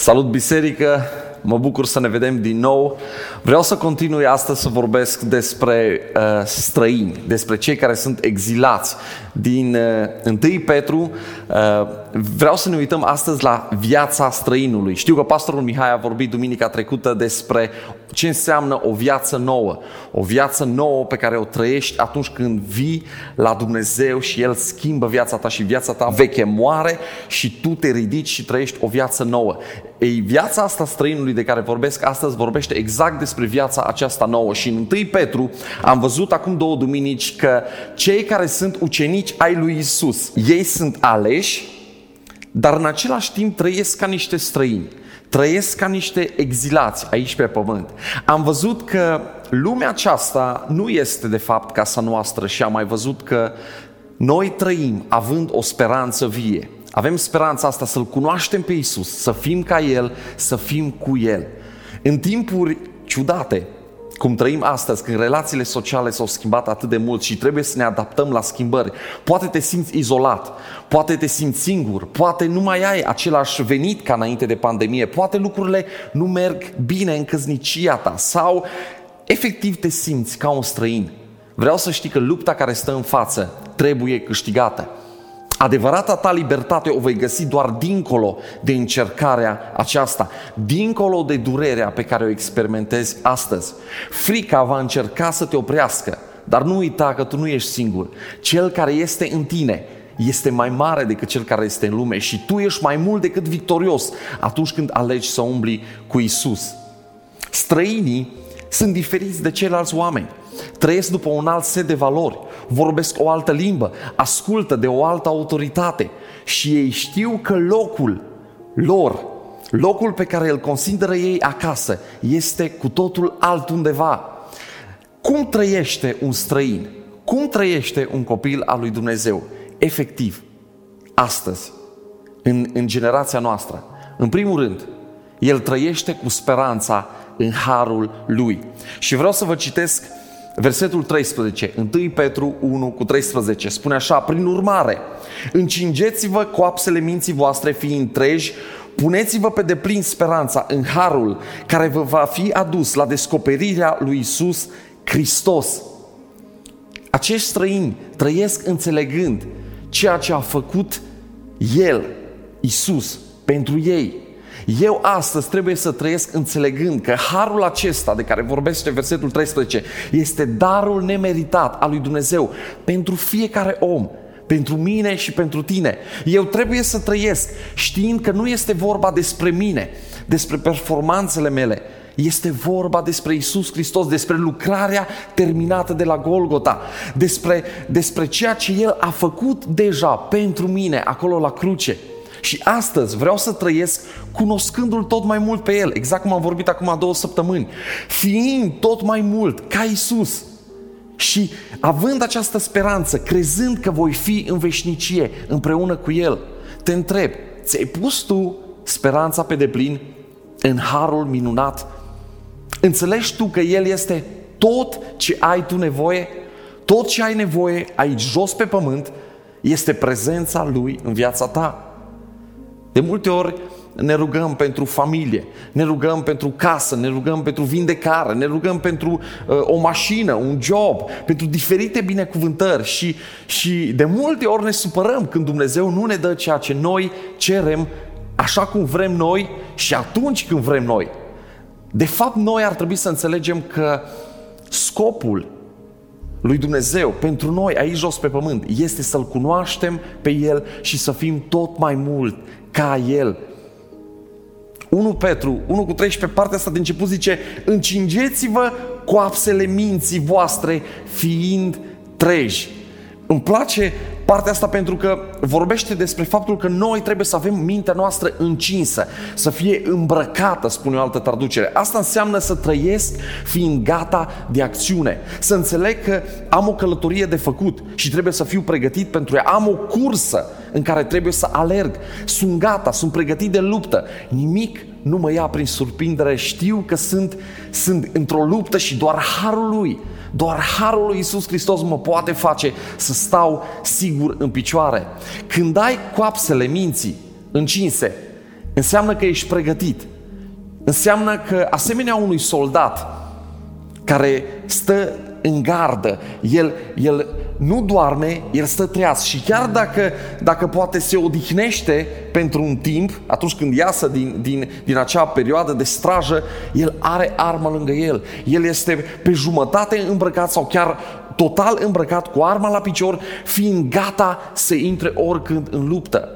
Salut biserică, mă bucur să ne vedem din nou. Vreau să continui astăzi să vorbesc despre uh, străini, despre cei care sunt exilați din uh, 1 Petru. Uh, vreau să ne uităm astăzi la viața străinului. Știu că pastorul Mihai a vorbit duminica trecută despre ce înseamnă o viață nouă. O viață nouă pe care o trăiești atunci când vii la Dumnezeu și El schimbă viața ta și viața ta veche moare și tu te ridici și trăiești o viață nouă. Ei, viața asta străinului de care vorbesc astăzi vorbește exact despre viața aceasta nouă și în 1 Petru am văzut acum două duminici că cei care sunt ucenici ai lui Isus, ei sunt aleși, dar în același timp trăiesc ca niște străini trăiesc ca niște exilați aici pe pământ. Am văzut că lumea aceasta nu este de fapt casa noastră și am mai văzut că noi trăim având o speranță vie. Avem speranța asta să-L cunoaștem pe Isus, să fim ca El, să fim cu El. În timpuri ciudate, cum trăim astăzi, când relațiile sociale s-au schimbat atât de mult și trebuie să ne adaptăm la schimbări. Poate te simți izolat, poate te simți singur, poate nu mai ai același venit ca înainte de pandemie, poate lucrurile nu merg bine în căznicia ta sau efectiv te simți ca un străin. Vreau să știi că lupta care stă în față trebuie câștigată. Adevărata ta libertate o vei găsi doar dincolo de încercarea aceasta, dincolo de durerea pe care o experimentezi astăzi. Frica va încerca să te oprească, dar nu uita că tu nu ești singur. Cel care este în tine este mai mare decât cel care este în lume și tu ești mai mult decât victorios atunci când alegi să umbli cu Isus. Străinii sunt diferiți de ceilalți oameni. Trăiesc după un alt set de valori, vorbesc o altă limbă, ascultă de o altă autoritate și ei știu că locul lor, locul pe care îl consideră ei acasă, este cu totul altundeva. Cum trăiește un străin? Cum trăiește un copil al lui Dumnezeu? Efectiv, astăzi, în, în generația noastră. În primul rând, el trăiește cu speranța în harul lui. Și vreau să vă citesc versetul 13, 1 Petru 1 cu 13, spune așa, prin urmare, încingeți-vă coapsele minții voastre fiind treji, puneți-vă pe deplin speranța în harul care vă va fi adus la descoperirea lui Isus Hristos. Acești străini trăiesc înțelegând ceea ce a făcut El, Isus, pentru ei. Eu astăzi trebuie să trăiesc înțelegând că harul acesta de care vorbește versetul 13 este darul nemeritat al lui Dumnezeu pentru fiecare om, pentru mine și pentru tine. Eu trebuie să trăiesc știind că nu este vorba despre mine, despre performanțele mele, este vorba despre Isus Hristos, despre lucrarea terminată de la Golgota, despre, despre ceea ce El a făcut deja pentru mine acolo la cruce. Și astăzi vreau să trăiesc cunoscându-L tot mai mult pe El, exact cum am vorbit acum două săptămâni, fiind tot mai mult ca Isus. Și având această speranță, crezând că voi fi în veșnicie împreună cu El, te întreb, ți-ai pus tu speranța pe deplin în harul minunat? Înțelegi tu că El este tot ce ai tu nevoie? Tot ce ai nevoie aici jos pe pământ este prezența Lui în viața ta. De multe ori ne rugăm pentru familie, ne rugăm pentru casă, ne rugăm pentru vindecare, ne rugăm pentru uh, o mașină, un job, pentru diferite binecuvântări și, și de multe ori ne supărăm când Dumnezeu nu ne dă ceea ce noi cerem așa cum vrem noi și atunci când vrem noi. De fapt, noi ar trebui să înțelegem că scopul lui Dumnezeu pentru noi aici jos pe pământ este să-L cunoaștem pe El și să fim tot mai mult ca El. 1 Petru 1 cu 13, partea asta de început zice Încingeți-vă coapsele minții voastre fiind treji. Îmi place partea asta pentru că vorbește despre faptul că noi trebuie să avem mintea noastră încinsă, să fie îmbrăcată, spune o altă traducere. Asta înseamnă să trăiesc fiind gata de acțiune, să înțeleg că am o călătorie de făcut și trebuie să fiu pregătit pentru ea, am o cursă în care trebuie să alerg, sunt gata, sunt pregătit de luptă, nimic nu mă ia prin surprindere, știu că sunt, sunt într-o luptă și doar harul lui doar harul lui Iisus Hristos mă poate face să stau sigur în picioare. Când ai coapsele minții încinse, Înseamnă că ești pregătit. Înseamnă că, asemenea unui soldat care stă în gardă, el, el nu doarme, el stă treaz și chiar dacă, dacă poate se odihnește pentru un timp, atunci când iasă din, din, din acea perioadă de strajă, el are arma lângă el. El este pe jumătate îmbrăcat sau chiar total îmbrăcat cu arma la picior, fiind gata să intre oricând în luptă.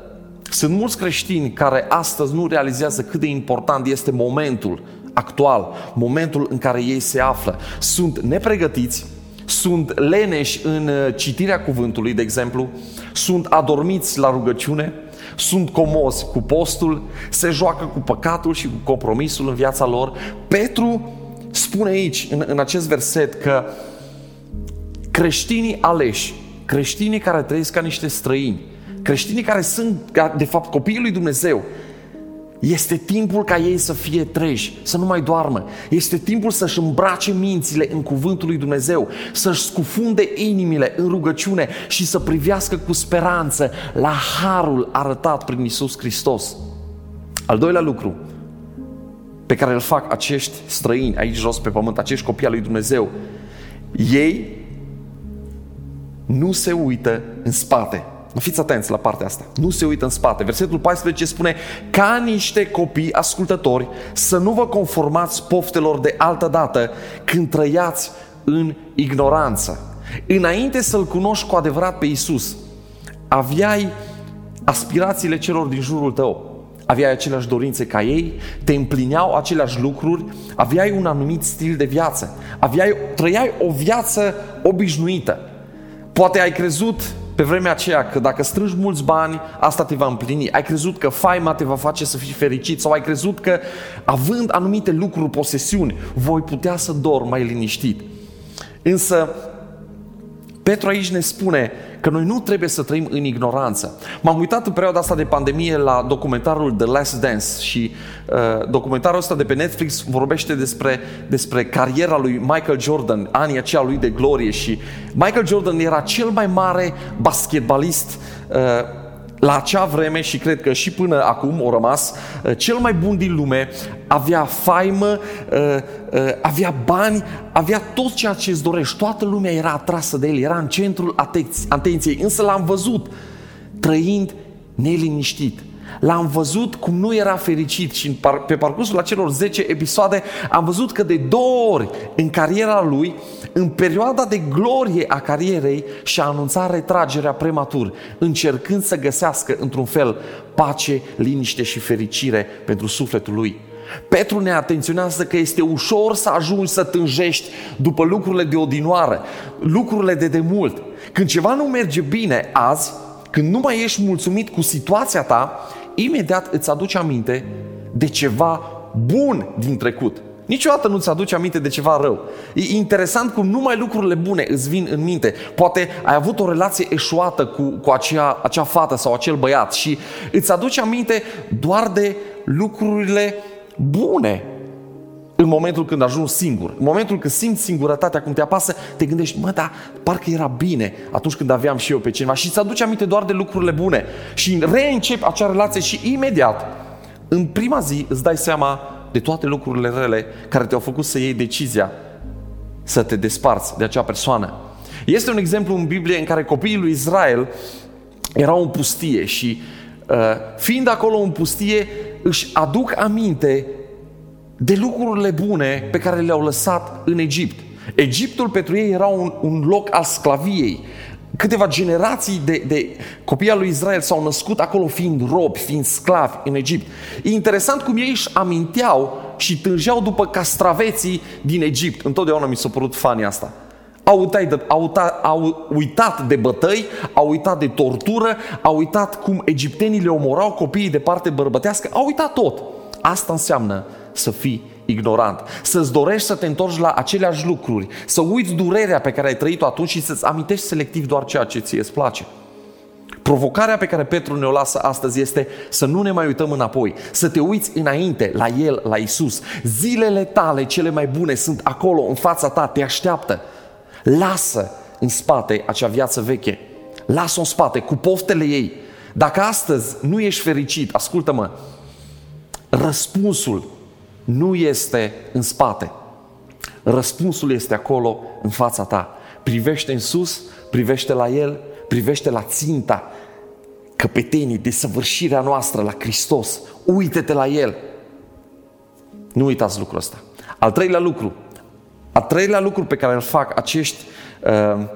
Sunt mulți creștini care astăzi nu realizează cât de important este momentul actual, momentul în care ei se află. Sunt nepregătiți, sunt leneși în uh, citirea cuvântului, de exemplu, sunt adormiți la rugăciune, sunt comozi cu postul, se joacă cu păcatul și cu compromisul în viața lor. Petru spune aici, în, în acest verset, că creștinii aleși, creștinii care trăiesc ca niște străini, creștinii care sunt, de fapt, copiii lui Dumnezeu, este timpul ca ei să fie treji, să nu mai doarmă. Este timpul să-și îmbrace mințile în cuvântul lui Dumnezeu, să-și scufunde inimile în rugăciune și să privească cu speranță la harul arătat prin Isus Hristos. Al doilea lucru pe care îl fac acești străini aici jos pe pământ, acești copii al lui Dumnezeu, ei nu se uită în spate. Fiți atenți la partea asta. Nu se uită în spate. Versetul 14 spune ca niște copii ascultători să nu vă conformați poftelor de altă dată când trăiați în ignoranță. Înainte să-L cunoști cu adevărat pe Isus, aveai aspirațiile celor din jurul tău. Aveai aceleași dorințe ca ei, te împlineau aceleași lucruri, aveai un anumit stil de viață, aveai, trăiai o viață obișnuită. Poate ai crezut pe vremea aceea că dacă strângi mulți bani, asta te va împlini. Ai crezut că faima te va face să fii fericit sau ai crezut că având anumite lucruri, posesiuni, voi putea să dormi mai liniștit. Însă, Petru aici ne spune că noi nu trebuie să trăim în ignoranță. M-am uitat în perioada asta de pandemie la documentarul The Last Dance și uh, documentarul ăsta de pe Netflix vorbește despre, despre cariera lui Michael Jordan, anii aceia lui de glorie și Michael Jordan era cel mai mare basketbalist uh, la acea vreme și cred că și până acum o rămas, uh, cel mai bun din lume, avea faimă, uh, uh, avea bani, avea tot ceea ce îți dorești. Toată lumea era atrasă de el, era în centrul atenției, însă l-am văzut trăind neliniștit. L-am văzut cum nu era fericit și pe parcursul acelor 10 episoade am văzut că de două ori în cariera lui, în perioada de glorie a carierei, și-a anunțat retragerea prematur, încercând să găsească într-un fel pace, liniște și fericire pentru sufletul lui. Petru ne atenționează că este ușor să ajungi să tânjești după lucrurile de odinoară, lucrurile de demult. Când ceva nu merge bine azi, când nu mai ești mulțumit cu situația ta, imediat îți aduce aminte de ceva bun din trecut. Niciodată nu-ți aduce aminte de ceva rău. E interesant cum numai lucrurile bune îți vin în minte. Poate ai avut o relație eșuată cu, cu acea, acea fată sau acel băiat și îți aduce aminte doar de lucrurile bune în momentul când ajungi singur, în momentul când simți singurătatea, cum te apasă, te gândești, mă, dar parcă era bine atunci când aveam și eu pe cineva și îți aduce aminte doar de lucrurile bune și reîncepi acea relație și imediat, în prima zi, îți dai seama de toate lucrurile rele care te-au făcut să iei decizia să te desparți de acea persoană. Este un exemplu în Biblie în care copiii lui Israel erau în pustie și uh, fiind acolo în pustie, își aduc aminte de lucrurile bune pe care le-au lăsat în Egipt. Egiptul pentru ei era un, un loc al sclaviei. Câteva generații de, de copii al lui Israel s-au născut acolo fiind robi, fiind sclavi în Egipt. E interesant cum ei își aminteau și tângeau după castraveții din Egipt. Întotdeauna mi s-a părut fani asta. Au uitat, de, au, uitat, au uitat de bătăi, au uitat de tortură, au uitat cum egiptenii le omorau copiii de parte bărbătească, au uitat tot. Asta înseamnă să fii ignorant, să-ți dorești să te întorci la aceleași lucruri, să uiți durerea pe care ai trăit-o atunci și să-ți amintești selectiv doar ceea ce ție îți place. Provocarea pe care Petru ne-o lasă astăzi este să nu ne mai uităm înapoi, să te uiți înainte la El, la Isus. Zilele tale cele mai bune sunt acolo, în fața ta, te așteaptă. Lasă în spate acea viață veche. Lasă-o în spate, cu poftele ei. Dacă astăzi nu ești fericit, ascultă-mă, răspunsul nu este în spate. Răspunsul este acolo, în fața ta. Privește în sus, privește la El, privește la ținta căpetenii, desăvârșirea noastră la Hristos. Uită-te la El. Nu uitați lucrul ăsta. Al treilea lucru, al treilea lucru pe care îl fac acești uh,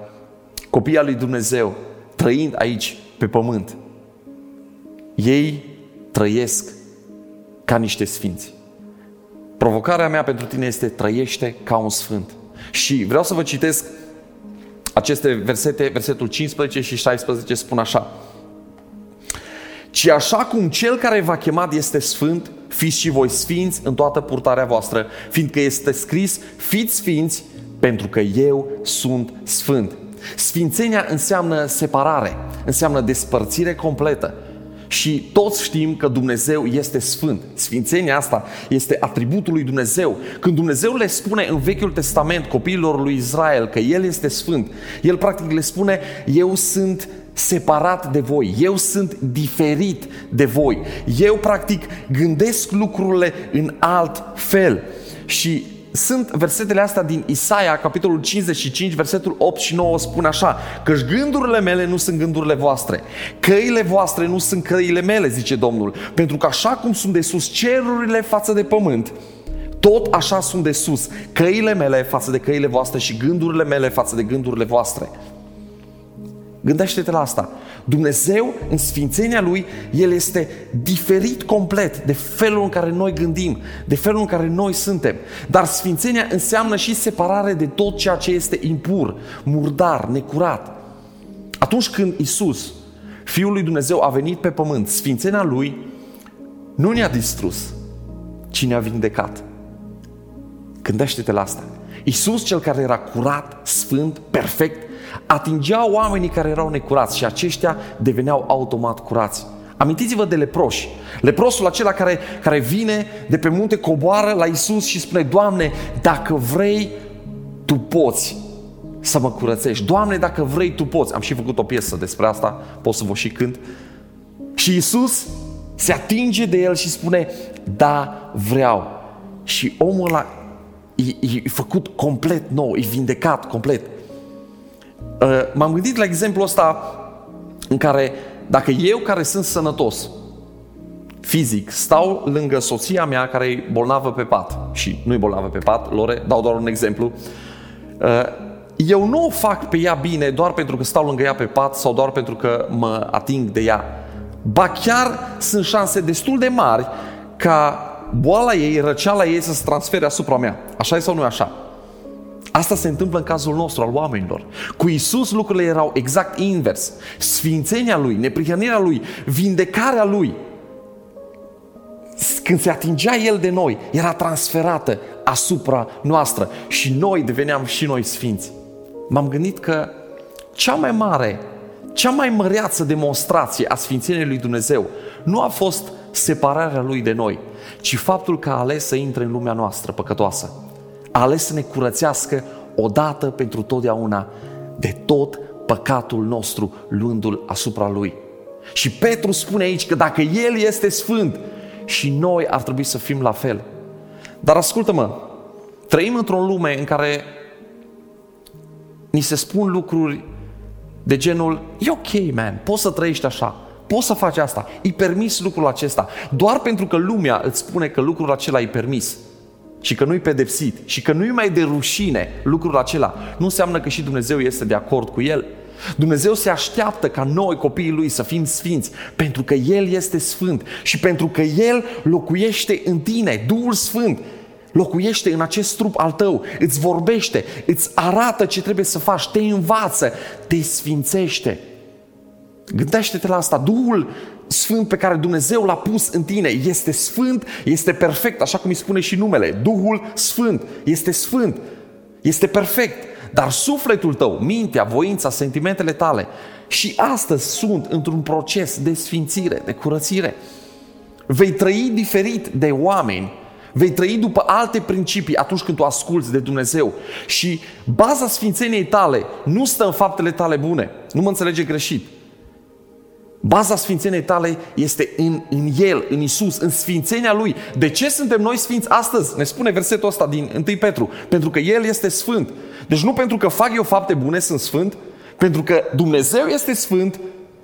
copii al lui Dumnezeu, trăind aici, pe pământ, ei trăiesc ca niște sfinți. Provocarea mea pentru tine este trăiește ca un sfânt. Și vreau să vă citesc aceste versete, versetul 15 și 16 spun așa. Ci așa cum cel care v-a chemat este sfânt, fiți și voi sfinți în toată purtarea voastră, fiindcă este scris, fiți sfinți pentru că eu sunt sfânt. Sfințenia înseamnă separare, înseamnă despărțire completă. Și toți știm că Dumnezeu este sfânt. Sfințenia asta este atributul lui Dumnezeu. Când Dumnezeu le spune în Vechiul Testament copiilor lui Israel că El este sfânt, El practic le spune, eu sunt separat de voi, eu sunt diferit de voi, eu practic gândesc lucrurile în alt fel. Și sunt versetele astea din Isaia, capitolul 55, versetul 8 și 9 spun așa, că gândurile mele nu sunt gândurile voastre, căile voastre nu sunt căile mele, zice Domnul, pentru că așa cum sunt de sus cerurile față de pământ, tot așa sunt de sus căile mele față de căile voastre și gândurile mele față de gândurile voastre. Gândește-te la asta. Dumnezeu, în sfințenia Lui, El este diferit complet de felul în care noi gândim, de felul în care noi suntem. Dar sfințenia înseamnă și separare de tot ceea ce este impur, murdar, necurat. Atunci când Isus, Fiul lui Dumnezeu, a venit pe pământ, sfințenia Lui nu ne-a distrus, ci ne-a vindecat. Gândește-te la asta. Isus, cel care era curat, sfânt, perfect, atingea oamenii care erau necurați și aceștia deveneau automat curați. Amintiți-vă de leproși. Leprosul acela care, care vine de pe munte, coboară la Isus și spune, Doamne, dacă vrei, Tu poți să mă curățești. Doamne, dacă vrei, Tu poți. Am și făcut o piesă despre asta, pot să vă și cânt. Și Isus se atinge de el și spune, da, vreau. Și omul ăla e, e făcut complet nou, e vindecat complet. Uh, m-am gândit la exemplul ăsta în care dacă eu care sunt sănătos, fizic, stau lângă soția mea care e bolnavă pe pat și nu e bolnavă pe pat, Lore, dau doar un exemplu, uh, eu nu o fac pe ea bine doar pentru că stau lângă ea pe pat sau doar pentru că mă ating de ea. Ba chiar sunt șanse destul de mari ca boala ei, răceala ei să se transfere asupra mea. Așa e sau nu e așa? Asta se întâmplă în cazul nostru, al oamenilor. Cu Isus lucrurile erau exact invers. Sfințenia Lui, neprihănirea Lui, vindecarea Lui, când se atingea El de noi, era transferată asupra noastră și noi deveneam și noi sfinți. M-am gândit că cea mai mare, cea mai măreață demonstrație a sfințeniei lui Dumnezeu nu a fost separarea Lui de noi, ci faptul că a ales să intre în lumea noastră păcătoasă a ales să ne curățească odată pentru totdeauna de tot păcatul nostru, luându-l asupra lui. Și Petru spune aici că dacă El este sfânt, și noi ar trebui să fim la fel. Dar ascultă-mă, trăim într-o lume în care ni se spun lucruri de genul, e ok, man, poți să trăiești așa, poți să faci asta, îi permis lucrul acesta, doar pentru că lumea îți spune că lucrul acela e permis și că nu-i pedepsit și că nu-i mai de rușine lucrul acela, nu înseamnă că și Dumnezeu este de acord cu el. Dumnezeu se așteaptă ca noi, copiii Lui, să fim sfinți, pentru că El este sfânt și pentru că El locuiește în tine, Duhul Sfânt locuiește în acest trup al tău, îți vorbește, îți arată ce trebuie să faci, te învață, te sfințește. Gândește-te la asta, Duhul Sfânt pe care Dumnezeu l-a pus în tine este sfânt, este perfect, așa cum îi spune și numele. Duhul Sfânt este sfânt, este perfect. Dar sufletul tău, mintea, voința, sentimentele tale și astăzi sunt într-un proces de sfințire, de curățire. Vei trăi diferit de oameni, vei trăi după alte principii atunci când tu asculți de Dumnezeu. Și baza sfințeniei tale nu stă în faptele tale bune. Nu mă înțelege greșit Baza sfințeniei tale este în, în El, în Isus, în sfințenia Lui. De ce suntem noi sfinți astăzi? Ne spune versetul ăsta din 1 Petru. Pentru că El este sfânt. Deci nu pentru că fac eu fapte bune sunt sfânt, pentru că Dumnezeu este sfânt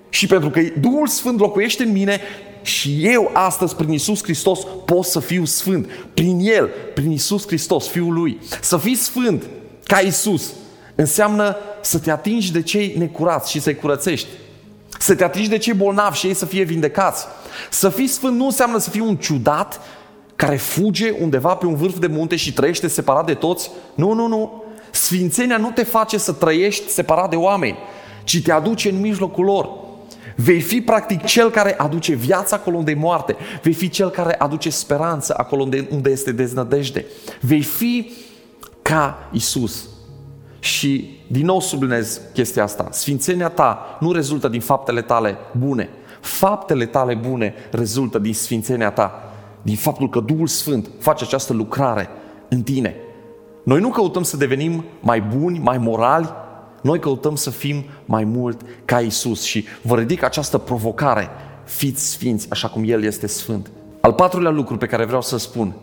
și pentru că Duhul Sfânt locuiește în mine și eu astăzi, prin Isus Hristos, pot să fiu sfânt. Prin El, prin Isus Hristos, Fiul Lui. Să fii sfânt ca Isus înseamnă să te atingi de cei necurați și să-i curățești. Să te atingi de cei bolnavi și ei să fie vindecați. Să fii sfânt nu înseamnă să fii un ciudat care fuge undeva pe un vârf de munte și trăiește separat de toți. Nu, nu, nu. Sfințenia nu te face să trăiești separat de oameni, ci te aduce în mijlocul lor. Vei fi practic cel care aduce viața acolo unde e moarte. Vei fi cel care aduce speranță acolo unde este deznădejde. Vei fi ca Isus. Și din nou sublinez chestia asta. Sfințenia ta nu rezultă din faptele tale bune. Faptele tale bune rezultă din sfințenia ta. Din faptul că Duhul Sfânt face această lucrare în tine. Noi nu căutăm să devenim mai buni, mai morali, noi căutăm să fim mai mult ca Isus și vă ridic această provocare. Fiți sfinți așa cum El este sfânt. Al patrulea lucru pe care vreau să spun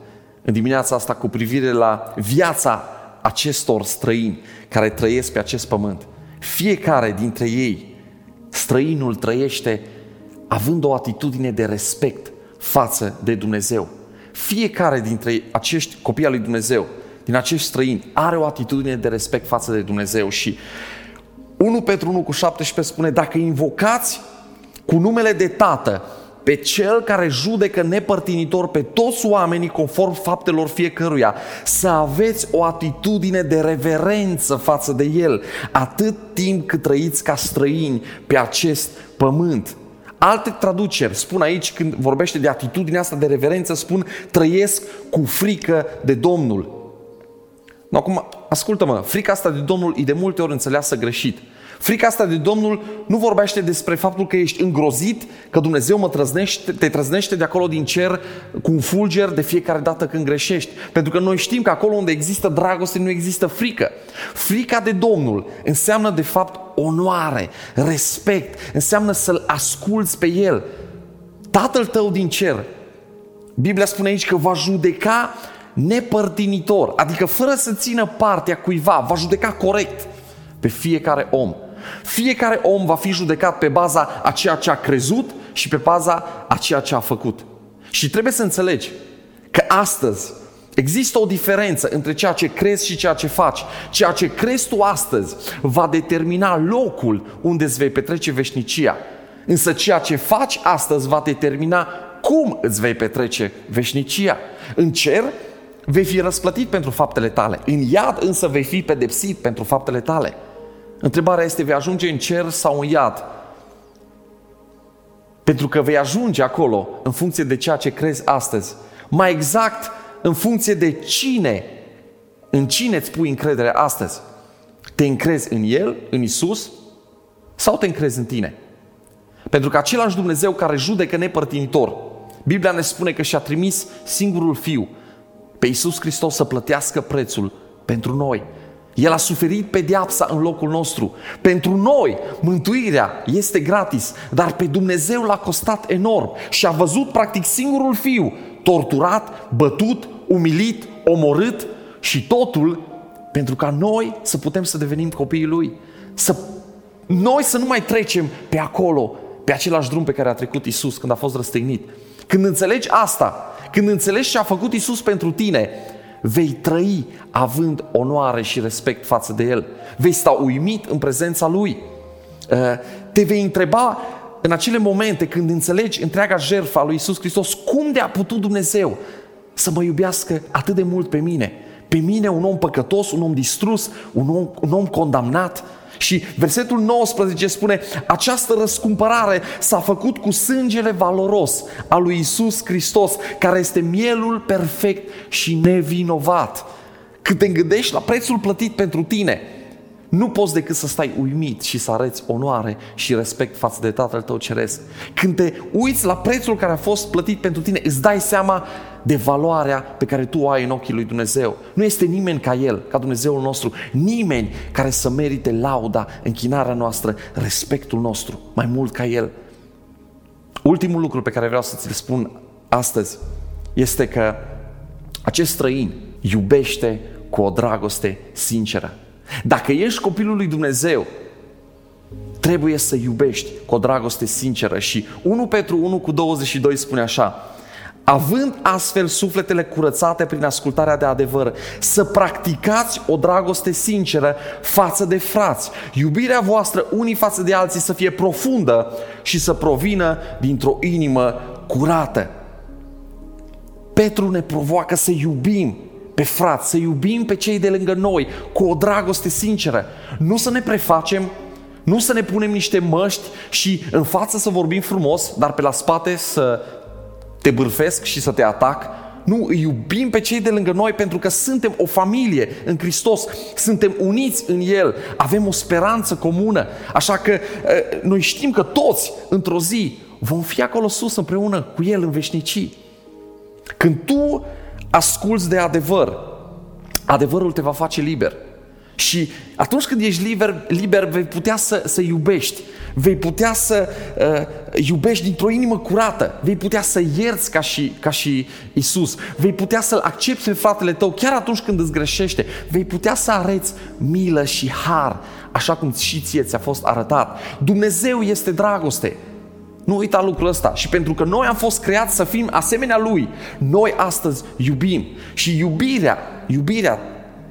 în dimineața asta cu privire la viața acestor străini care trăiesc pe acest pământ. Fiecare dintre ei, străinul trăiește având o atitudine de respect față de Dumnezeu. Fiecare dintre acești copii al lui Dumnezeu, din acești străini, are o atitudine de respect față de Dumnezeu și 1 Petru 1 cu 17 spune, dacă invocați cu numele de Tată pe cel care judecă nepărtinitor pe toți oamenii conform faptelor fiecăruia, să aveți o atitudine de reverență față de el, atât timp cât trăiți ca străini pe acest pământ. Alte traduceri spun aici, când vorbește de atitudinea asta de reverență, spun trăiesc cu frică de Domnul. Acum, ascultă-mă, frica asta de Domnul e de multe ori înțeleasă greșit. Frica asta de Domnul nu vorbește despre faptul că ești îngrozit, că Dumnezeu mă trăznește, te trăznește de acolo din cer cu un fulger de fiecare dată când greșești. Pentru că noi știm că acolo unde există dragoste nu există frică. Frica de Domnul înseamnă de fapt onoare, respect, înseamnă să-L asculți pe El. Tatăl tău din cer, Biblia spune aici că va judeca nepărtinitor, adică fără să țină partea cuiva, va judeca corect pe fiecare om. Fiecare om va fi judecat pe baza a ceea ce a crezut și pe baza a ceea ce a făcut. Și trebuie să înțelegi că astăzi există o diferență între ceea ce crezi și ceea ce faci. Ceea ce crezi tu astăzi va determina locul unde îți vei petrece veșnicia. Însă ceea ce faci astăzi va determina cum îți vei petrece veșnicia. În cer vei fi răsplătit pentru faptele tale. În iad însă vei fi pedepsit pentru faptele tale. Întrebarea este, vei ajunge în cer sau în iad? Pentru că vei ajunge acolo în funcție de ceea ce crezi astăzi. Mai exact, în funcție de cine, în cine îți pui încredere astăzi. Te încrezi în El, în Isus, sau te încrezi în tine? Pentru că același Dumnezeu care judecă nepărtinitor, Biblia ne spune că și-a trimis singurul Fiu pe Iisus Hristos să plătească prețul pentru noi. El a suferit pedeapsa în locul nostru. Pentru noi, mântuirea este gratis, dar pe Dumnezeu l-a costat enorm și a văzut practic singurul fiu torturat, bătut, umilit, omorât și totul pentru ca noi să putem să devenim copiii lui. Să noi să nu mai trecem pe acolo, pe același drum pe care a trecut Isus când a fost răstignit. Când înțelegi asta, când înțelegi ce a făcut Isus pentru tine, vei trăi având onoare și respect față de El. Vei sta uimit în prezența Lui. Uh, te vei întreba în acele momente când înțelegi întreaga jertfă a lui Isus Hristos, cum de a putut Dumnezeu să mă iubească atât de mult pe mine? Pe mine, un om păcătos, un om distrus, un om, un om condamnat, și versetul 19 spune, această răscumpărare s-a făcut cu sângele valoros al lui Isus Hristos, care este mielul perfect și nevinovat. Când te gândești la prețul plătit pentru tine, nu poți decât să stai uimit și să arăți onoare și respect față de Tatăl tău Ceresc. Când te uiți la prețul care a fost plătit pentru tine, îți dai seama de valoarea pe care tu o ai în ochii lui Dumnezeu. Nu este nimeni ca El, ca Dumnezeul nostru, nimeni care să merite lauda, închinarea noastră, respectul nostru, mai mult ca El. ultimul lucru pe care vreau să ți-l spun astăzi este că acest străin iubește cu o dragoste sinceră. Dacă ești copilul lui Dumnezeu, trebuie să iubești cu o dragoste sinceră și 1 Petru 1 cu 22 spune așa, având astfel sufletele curățate prin ascultarea de adevăr, să practicați o dragoste sinceră față de frați. Iubirea voastră unii față de alții să fie profundă și să provină dintr-o inimă curată. Petru ne provoacă să iubim pe frați, să iubim pe cei de lângă noi cu o dragoste sinceră. Nu să ne prefacem, nu să ne punem niște măști și în față să vorbim frumos, dar pe la spate să te bârfesc și să te atac. Nu, îi iubim pe cei de lângă noi pentru că suntem o familie în Hristos, suntem uniți în El, avem o speranță comună. Așa că noi știm că toți, într-o zi, vom fi acolo sus împreună cu El în veșnicii. Când tu asculți de adevăr, adevărul te va face liber. Și atunci când ești liber, liber vei putea să, să iubești, vei putea să uh, iubești dintr-o inimă curată, vei putea să ierți ca și, ca și Isus, vei putea să-L accepti pe fratele tău chiar atunci când îți greșește, vei putea să areți milă și har, așa cum și ție ți-a fost arătat. Dumnezeu este dragoste. Nu uita lucrul ăsta. Și pentru că noi am fost creați să fim asemenea Lui, noi astăzi iubim. Și iubirea, iubirea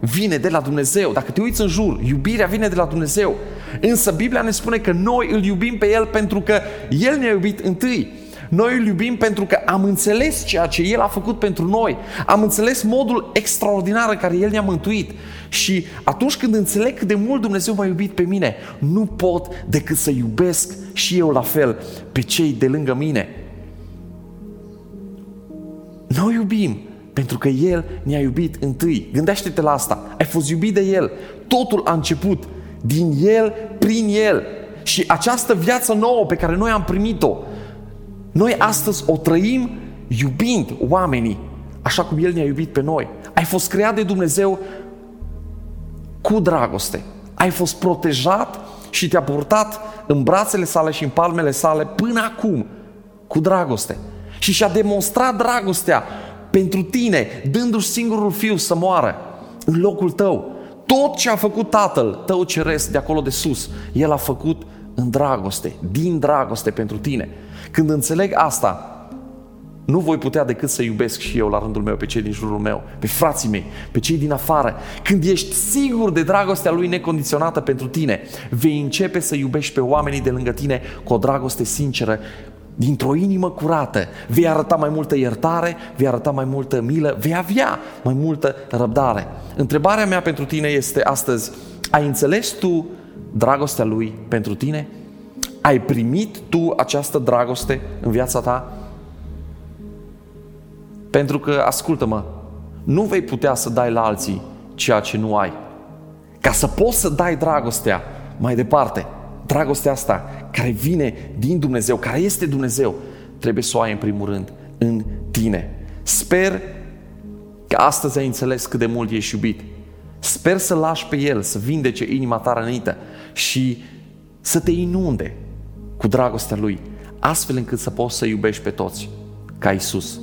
vine de la Dumnezeu. Dacă te uiți în jur, iubirea vine de la Dumnezeu. Însă Biblia ne spune că noi îl iubim pe El pentru că El ne-a iubit întâi. Noi îl iubim pentru că am înțeles ceea ce El a făcut pentru noi. Am înțeles modul extraordinar în care El ne-a mântuit. Și atunci când înțeleg cât de mult Dumnezeu m-a iubit pe mine, nu pot decât să iubesc și eu la fel pe cei de lângă mine. Noi iubim pentru că El ne-a iubit întâi. Gândește-te la asta. Ai fost iubit de El. Totul a început din El, prin El. Și această viață nouă pe care noi am primit-o, noi astăzi o trăim iubind oamenii așa cum El ne-a iubit pe noi. Ai fost creat de Dumnezeu cu dragoste. Ai fost protejat și te-a purtat în brațele sale și în palmele sale până acum cu dragoste. Și și-a demonstrat dragostea pentru tine, dându-și singurul fiu să moară în locul tău. Tot ce a făcut Tatăl tău ceresc de acolo de sus, El a făcut în dragoste, din dragoste pentru tine. Când înțeleg asta, nu voi putea decât să iubesc și eu la rândul meu pe cei din jurul meu, pe frații mei, pe cei din afară. Când ești sigur de dragostea lui necondiționată pentru tine, vei începe să iubești pe oamenii de lângă tine cu o dragoste sinceră, dintr-o inimă curată. Vei arăta mai multă iertare, vei arăta mai multă milă, vei avea mai multă răbdare. Întrebarea mea pentru tine este astăzi, ai înțeles tu dragostea lui pentru tine? Ai primit tu această dragoste în viața ta? Pentru că, ascultă-mă, nu vei putea să dai la alții ceea ce nu ai. Ca să poți să dai dragostea mai departe, dragostea asta care vine din Dumnezeu, care este Dumnezeu, trebuie să o ai în primul rând în tine. Sper că astăzi ai înțeles cât de mult ești iubit. Sper să lași pe El să vindece inima ta rănită și să te inunde cu dragostea Lui, astfel încât să poți să iubești pe toți ca Isus.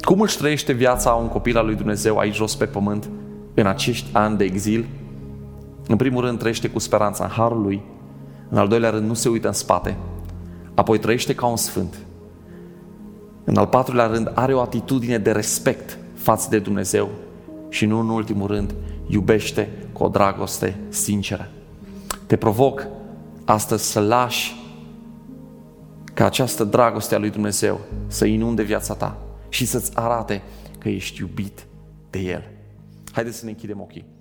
Cum își trăiește viața un copil al lui Dumnezeu aici jos pe pământ în acești ani de exil? În primul rând trăiește cu speranța în harul lui, în al doilea rând nu se uită în spate, apoi trăiește ca un sfânt. În al patrulea rând are o atitudine de respect față de Dumnezeu și nu în ultimul rând iubește cu o dragoste sinceră. Te provoc astăzi să lași ca această dragoste a lui Dumnezeu să inunde viața ta și să-ți arate că ești iubit de El. Haideți să ne închidem ochii.